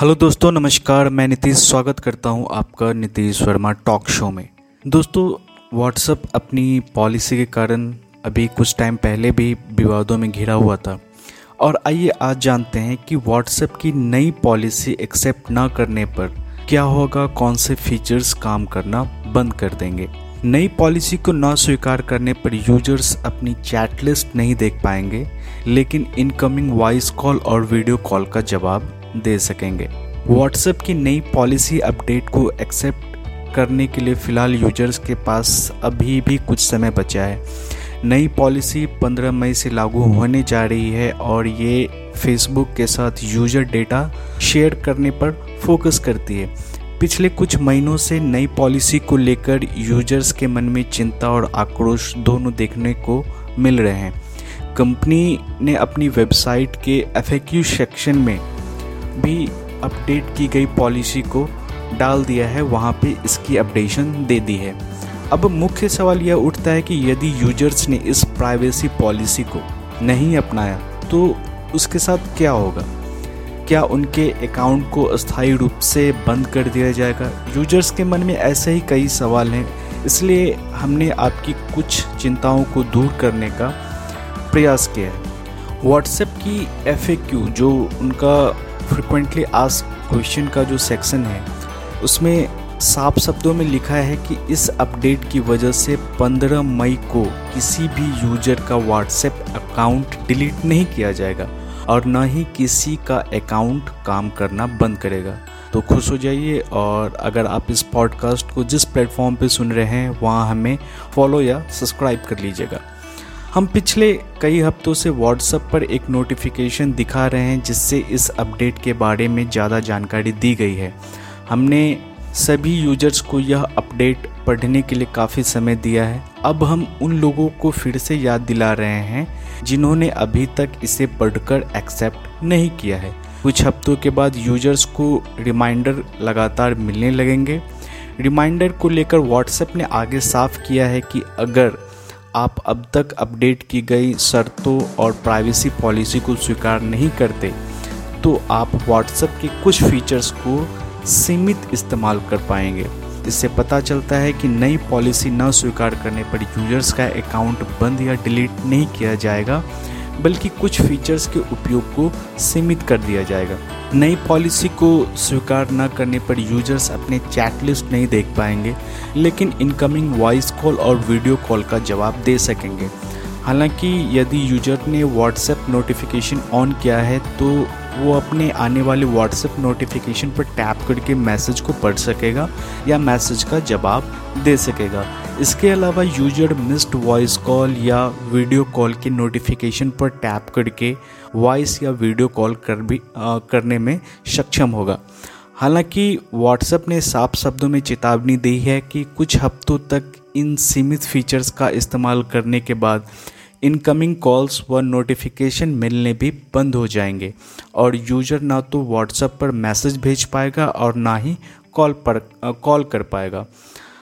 Hello दोस्तों, नमस्कार। मैं नीतीश स्वागत करता हूँ आपका नीतीश वर्मा टॉक शो में। दोस्तों व्हाट्सएप अपनी पॉलिसी के कारण अभी कुछ टाइम पहले भी विवादों में घिरा हुआ था। और आइए आज जानते हैं कि व्हाट्सएप की नई पॉलिसी एक्सेप्ट ना करने पर क्या होगा, कौन से फीचर्स काम करना बंद कर देंगे। नई पॉलिसी को न स्वीकार करने पर यूज़र्स अपनी चैट लिस्ट नहीं देख पाएँगे, लेकिन इनकमिंग वॉइस कॉल और वीडियो कॉल का जवाब दे सकेंगे। व्हाट्सएप की नई पॉलिसी अपडेट को एक्सेप्ट करने के लिए फ़िलहाल यूज़र्स के पास अभी भी कुछ समय बचा है। नई पॉलिसी 15 मई से लागू होने जा रही है और ये फेसबुक के साथ यूज़र डेटा शेयर करने पर फोकस करती है। पिछले कुछ महीनों से नई पॉलिसी को लेकर यूज़र्स के मन में चिंता और आक्रोश दोनों देखने को मिल रहे हैं। कंपनी ने अपनी वेबसाइट के एफ़ सेक्शन में भी अपडेट की गई पॉलिसी को डाल दिया है, वहाँ पे इसकी अपडेशन दे दी है। अब मुख्य सवाल यह उठता है कि यदि यूज़र्स ने इस प्राइवेसी पॉलिसी को नहीं अपनाया तो उसके साथ क्या होगा? क्या उनके अकाउंट को अस्थायी रूप से बंद कर दिया जाएगा? यूज़र्स के मन में ऐसे ही कई सवाल हैं, इसलिए हमने आपकी कुछ चिंताओं को दूर करने का प्रयास किया है। व्हाट्सएप की एफएक्यू जो उनका फ्रिक्वेंटली आस्क क्वेश्चन का जो सेक्शन है, उसमें साफ़ शब्दों में लिखा है कि इस अपडेट की वजह से 15 मई को किसी भी यूज़र का व्हाट्सएप अकाउंट डिलीट नहीं किया जाएगा और न ही किसी का अकाउंट काम करना बंद करेगा। तो खुश हो जाइए और अगर आप इस पॉडकास्ट को जिस प्लेटफॉर्म पे सुन रहे हैं, वहाँ हमें फॉलो या सब्सक्राइब कर लीजिएगा। हम पिछले कई हफ्तों से व्हाट्सएप पर एक नोटिफिकेशन दिखा रहे हैं, जिससे इस अपडेट के बारे में ज़्यादा जानकारी दी गई है। हमने सभी यूज़र्स को यह अपडेट पढ़ने के लिए काफ़ी समय दिया है। अब हम उन लोगों को फिर से याद दिला रहे हैं, जिन्होंने अभी तक इसे पढ़कर एक्सेप्ट नहीं किया है। कुछ हफ्तों के बाद यूज़र्स को रिमाइंडर लगातार मिलने लगेंगे। रिमाइंडर को लेकर व्हाट्सएप ने आगे साफ़ किया है कि अगर आप अब तक अपडेट की गई शर्तों और प्राइवेसी पॉलिसी को स्वीकार नहीं करते तो आप व्हाट्सएप के कुछ फीचर्स को सीमित इस्तेमाल कर पाएँगे। इससे पता चलता है कि नई पॉलिसी न स्वीकार करने पर यूज़र्स का अकाउंट बंद या डिलीट नहीं किया जाएगा। बल्कि कुछ फीचर्स के उपयोग को सीमित कर दिया जाएगा। नई पॉलिसी को स्वीकार न करने पर यूज़र्स अपने चैट लिस्ट नहीं देख पाएँगे, लेकिन इनकमिंग वॉइस कॉल और वीडियो कॉल का जवाब दे सकेंगे। हालाँकि यदि यूज़र ने व्हाट्सएप नोटिफिकेशन ऑन किया है तो वो अपने आने वाले व्हाट्सएप नोटिफिकेशन पर टैप करके मैसेज को पढ़ सकेगा या मैसेज का जवाब दे सकेगा। इसके अलावा यूज़र मिस्ड वॉइस कॉल या वीडियो कॉल के नोटिफिकेशन पर टैप करके वॉइस या वीडियो कॉल कर भी आ, करने में सक्षम होगा। हालाँकि व्हाट्सएप ने साफ़ शब्दों में चेतावनी दी है कि कुछ हफ्तों तक इन सीमित फीचर्स का इस्तेमाल करने के बाद इनकमिंग कॉल्स व नोटिफिकेशन मिलने भी बंद हो जाएँगे। और यूज़र ना तो व्हाट्सएप पर मैसेज भेज पाएगा और ना ही कॉल पर कॉल कर पाएगा।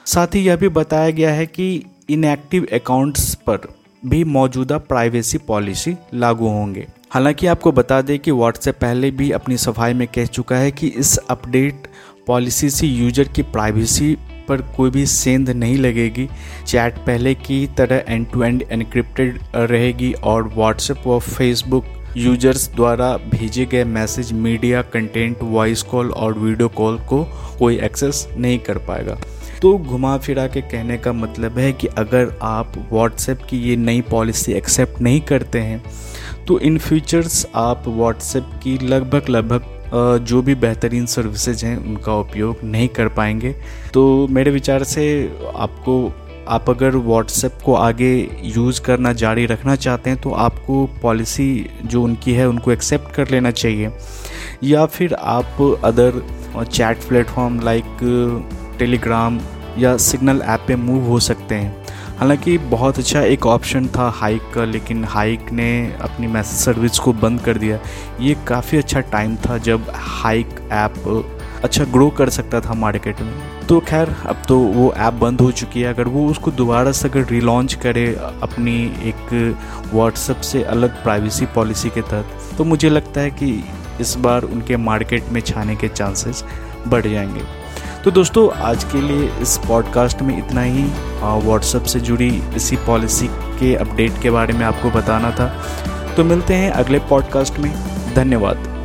साथ ही यह भी बताया गया है कि इनएक्टिव अकाउंट्स पर भी मौजूदा प्राइवेसी पॉलिसी लागू होंगे। हालाँकि आपको बता दें कि व्हाट्सएप पहले भी अपनी सफ़ाई में कह चुका है कि इस अपडेट पॉलिसी से यूज़र की प्राइवेसी पर कोई भी सेंध नहीं लगेगी। चैट पहले की तरह एंड टू एंड एनक्रिप्टेड रहेगी और व्हाट्सएप व फेसबुक यूज़र्स द्वारा भेजे गए message media content voice call और वीडियो कॉल को कोई एक्सेस नहीं कर पाएगा। तो घुमा फिरा के कहने का मतलब है कि अगर आप व्हाट्सएप की ये नई पॉलिसी एक्सेप्ट नहीं करते हैं तो इन फ्यूचर्स आप व्हाट्सएप की लगभग लगभग जो भी बेहतरीन सर्विसेज़ हैं, उनका उपयोग नहीं कर पाएँगे। तो मेरे विचार से आपको, आप अगर व्हाट्सएप को आगे यूज़ करना जारी रखना चाहते हैं तो आपको पॉलिसी जो उनकी है, उनको एक्सेप्ट कर लेना चाहिए। या फिर आप other chat platform like Telegram या सिग्नल ऐप पे मूव हो सकते हैं। हालाँकि बहुत अच्छा एक ऑप्शन था हाइक का, लेकिन हाइक ने अपनी मैसेज सर्विस को बंद कर दिया। ये काफ़ी अच्छा टाइम था जब हाइक ऐप अच्छा ग्रो कर सकता था मार्केट में। तो खैर, अब तो वो ऐप बंद हो चुकी है। अगर वो उसको दोबारा से अगर रिलॉन्च करे अपनी एक व्हाट्सएप से अलग प्राइवेसी पॉलिसी के तहत तो मुझे लगता है कि इस बार उनके मार्केट में छाने के चांसेस बढ़ जाएँगे। तो दोस्तों, आज के लिए इस पॉडकास्ट में इतना ही। व्हाट्सएप से जुड़ी इसी पॉलिसी के अपडेट के बारे में आपको बताना था। तो मिलते हैं अगले पॉडकास्ट में। धन्यवाद।